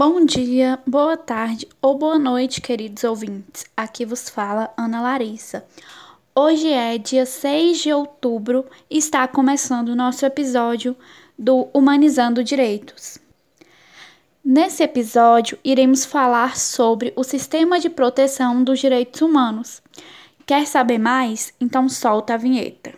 Bom dia, boa tarde ou boa noite, queridos ouvintes. Aqui vos fala Ana Larissa. Hoje é dia 6 de outubro e está começando o nosso episódio do Humanizando Direitos. Nesse episódio, iremos falar sobre o sistema de proteção dos direitos humanos. Quer saber mais? Então solta a vinheta.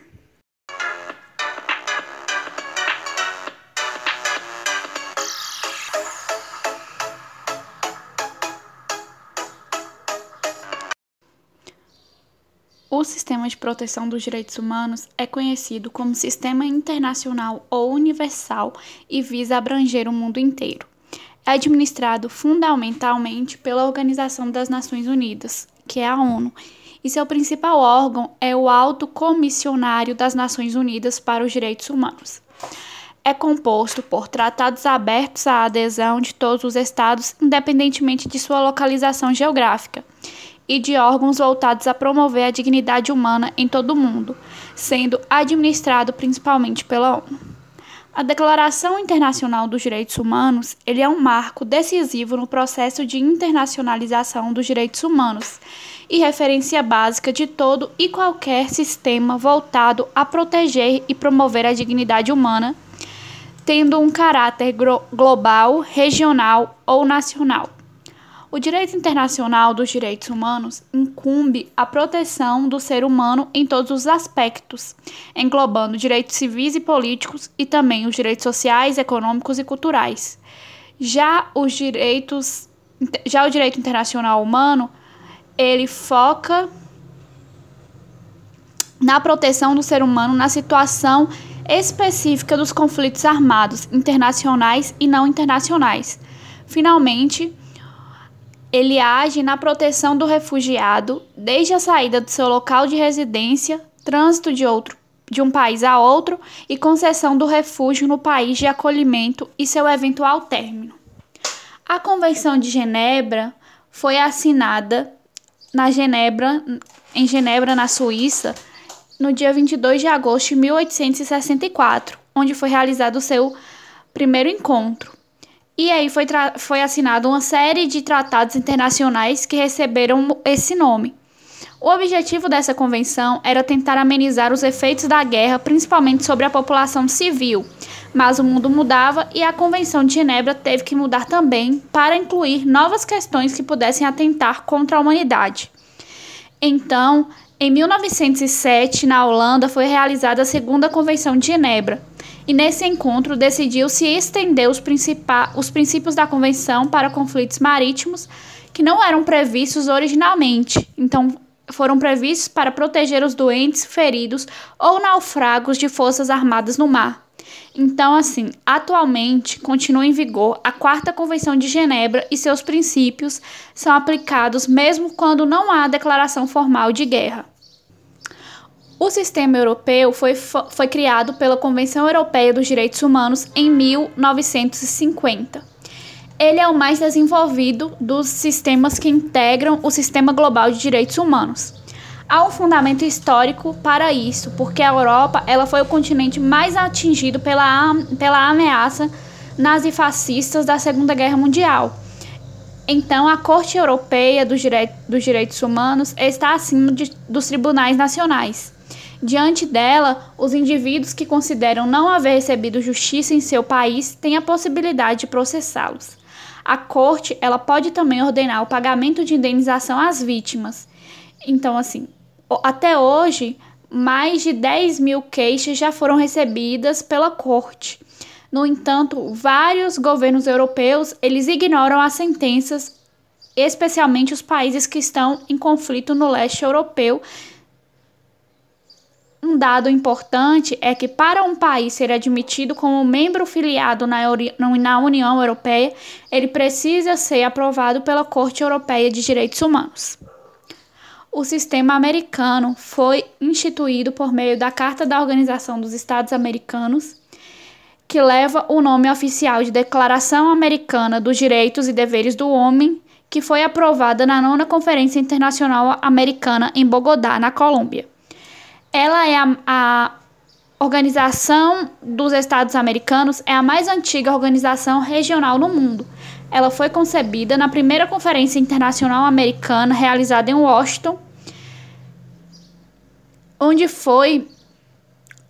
De Proteção dos Direitos Humanos é conhecido como Sistema Internacional ou Universal e visa abranger o mundo inteiro. É administrado fundamentalmente pela Organização das Nações Unidas, que é a ONU, e seu principal órgão é o Alto Comissionário das Nações Unidas para os Direitos Humanos. É composto por tratados abertos à adesão de todos os Estados, independentemente de sua localização geográfica e de órgãos voltados a promover a dignidade humana em todo o mundo, sendo administrado principalmente pela ONU. A Declaração Internacional dos Direitos Humanos ele é um marco decisivo no processo de internacionalização dos direitos humanos e referência básica de todo e qualquer sistema voltado a proteger e promover a dignidade humana, tendo um caráter global, regional ou nacional. O direito internacional dos direitos humanos incumbe a proteção do ser humano em todos os aspectos, englobando direitos civis e políticos e também os direitos sociais, econômicos e culturais. Já os direitos já o direito internacional humano, ele foca na proteção do ser humano na situação específica dos conflitos armados internacionais e não internacionais. Finalmente, ele age na proteção do refugiado desde a saída do seu local de residência, trânsito de outro de um país a outro e concessão do refúgio no país de acolhimento e seu eventual término. A Convenção de Genebra foi assinada na Genebra, em Genebra, na Suíça, no dia 22 de agosto de 1864, onde foi realizado o seu primeiro encontro. E aí foi, foi assinada uma série de tratados internacionais que receberam esse nome. O objetivo dessa convenção era tentar amenizar os efeitos da guerra, principalmente sobre a população civil. Mas o mundo mudava e a Convenção de Genebra teve que mudar também para incluir novas questões que pudessem atentar contra a humanidade. Então, em 1907, na Holanda, foi realizada a Segunda Convenção de Genebra, e nesse encontro decidiu-se estender os, os princípios da Convenção para conflitos marítimos que não eram previstos originalmente. Então, foram previstos para proteger os doentes, feridos ou naufragos de forças armadas no mar. Então, assim, atualmente continua em vigor a Quarta Convenção de Genebra e seus princípios são aplicados mesmo quando não há declaração formal de guerra. O sistema europeu foi, foi criado pela Convenção Europeia dos Direitos Humanos em 1950. Ele é o mais desenvolvido dos sistemas que integram o sistema global de direitos humanos. Há um fundamento histórico para isso, porque a Europa ela foi o continente mais atingido pela, pela ameaça nazifascistas da Segunda Guerra Mundial. Então, a Corte Europeia dos, Direi dos Direitos Humanos está acima de, dos tribunais nacionais. Diante dela, os indivíduos que consideram não haver recebido justiça em seu país têm a possibilidade de processá-los. A corte ela pode também ordenar o pagamento de indenização às vítimas. Então, assim, até hoje, mais de 10 mil queixas já foram recebidas pela corte. No entanto, vários governos europeus eles ignoram as sentenças, especialmente os países que estão em conflito no leste europeu, um dado importante é que, para um país ser admitido como membro filiado na, União Europeia, ele precisa ser aprovado pela Corte Europeia de Direitos Humanos. O sistema americano foi instituído por meio da Carta da Organização dos Estados Americanos, que leva o nome oficial de Declaração Americana dos Direitos e Deveres do Homem, que foi aprovada na nona Conferência Internacional Americana em Bogotá, na Colômbia. Ela é a, a Organização dos Estados Americanos é a mais antiga organização regional no mundo. ela foi concebida na primeira Conferência Internacional Americana realizada em Washington, onde foi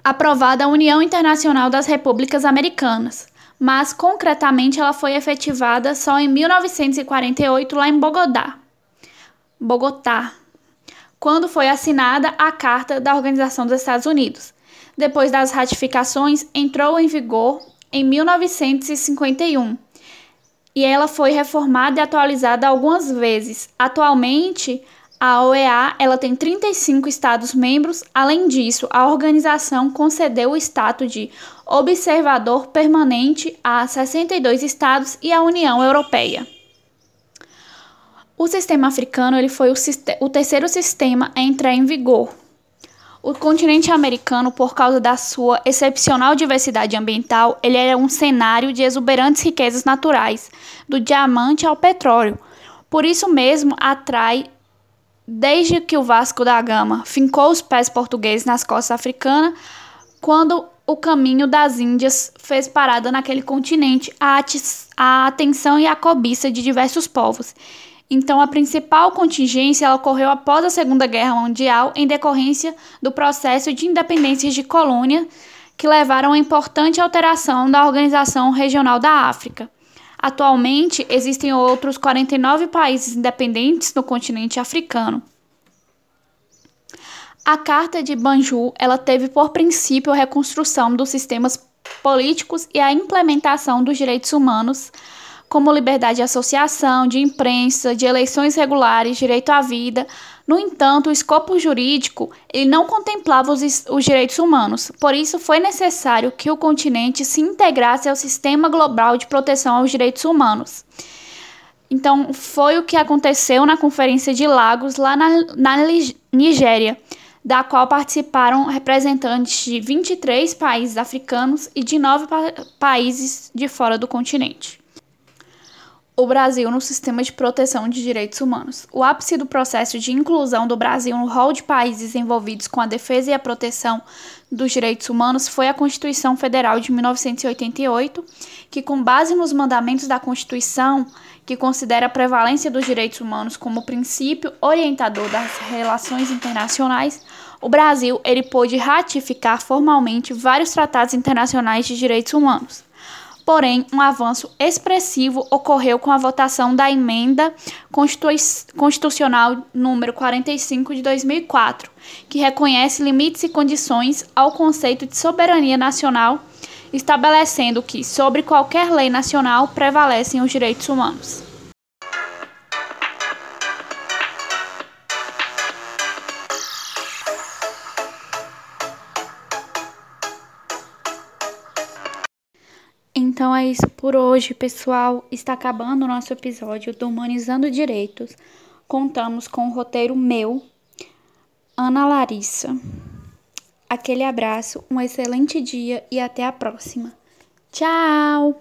aprovada a União Internacional das Repúblicas Americanas, mas concretamente ela foi efetivada só em 1948 lá em Bogotá. Bogotá, quando foi assinada a Carta da Organização dos Estados Unidos. Depois das ratificações, entrou em vigor em 1951 e ela foi reformada e atualizada algumas vezes. Atualmente, a OEA ela tem 35 estados membros. Além disso, a organização concedeu o status de observador permanente a 62 estados e a União Europeia. O sistema africano ele foi o, o terceiro sistema a entrar em vigor. O continente americano, por causa da sua excepcional diversidade ambiental, ele era um cenário de exuberantes riquezas naturais, do diamante ao petróleo. Por isso mesmo, atrai desde que o Vasco da Gama fincou os pés portugueses nas costas africanas, quando o caminho das Índias fez parada naquele continente, a, a atenção e a cobiça de diversos povos. Então, a principal contingência ocorreu após a Segunda Guerra Mundial, em decorrência do processo de independência de colônia, que levaram a importante alteração da organização regional da África. Atualmente, existem outros 49 países independentes no continente africano. A Carta de Banjul, ela teve por princípio a reconstrução dos sistemas políticos e a implementação dos direitos humanos como liberdade de associação, de imprensa, de eleições regulares, direito à vida. No entanto, o escopo jurídico ele não contemplava os, os direitos humanos, por isso foi necessário que o continente se integrasse ao sistema global de proteção aos direitos humanos. Então, foi o que aconteceu na Conferência de Lagos, lá na, na Nigéria, da qual participaram representantes de 23 países africanos e de 9 pa países de fora do continente o Brasil no sistema de proteção de direitos humanos. O ápice do processo de inclusão do Brasil no rol de países envolvidos com a defesa e a proteção dos direitos humanos foi a Constituição Federal de 1988, que, com base nos mandamentos da Constituição, que considera a prevalência dos direitos humanos como princípio orientador das relações internacionais, o Brasil ele pôde ratificar formalmente vários tratados internacionais de direitos humanos. Porém, um avanço expressivo ocorreu com a votação da emenda constitucional número 45 de 2004, que reconhece limites e condições ao conceito de soberania nacional, estabelecendo que sobre qualquer lei nacional prevalecem os direitos humanos. Então é isso por hoje, pessoal. Está acabando o nosso episódio do Humanizando Direitos. Contamos com o roteiro meu, Ana Larissa. Aquele abraço, um excelente dia e até a próxima. Tchau!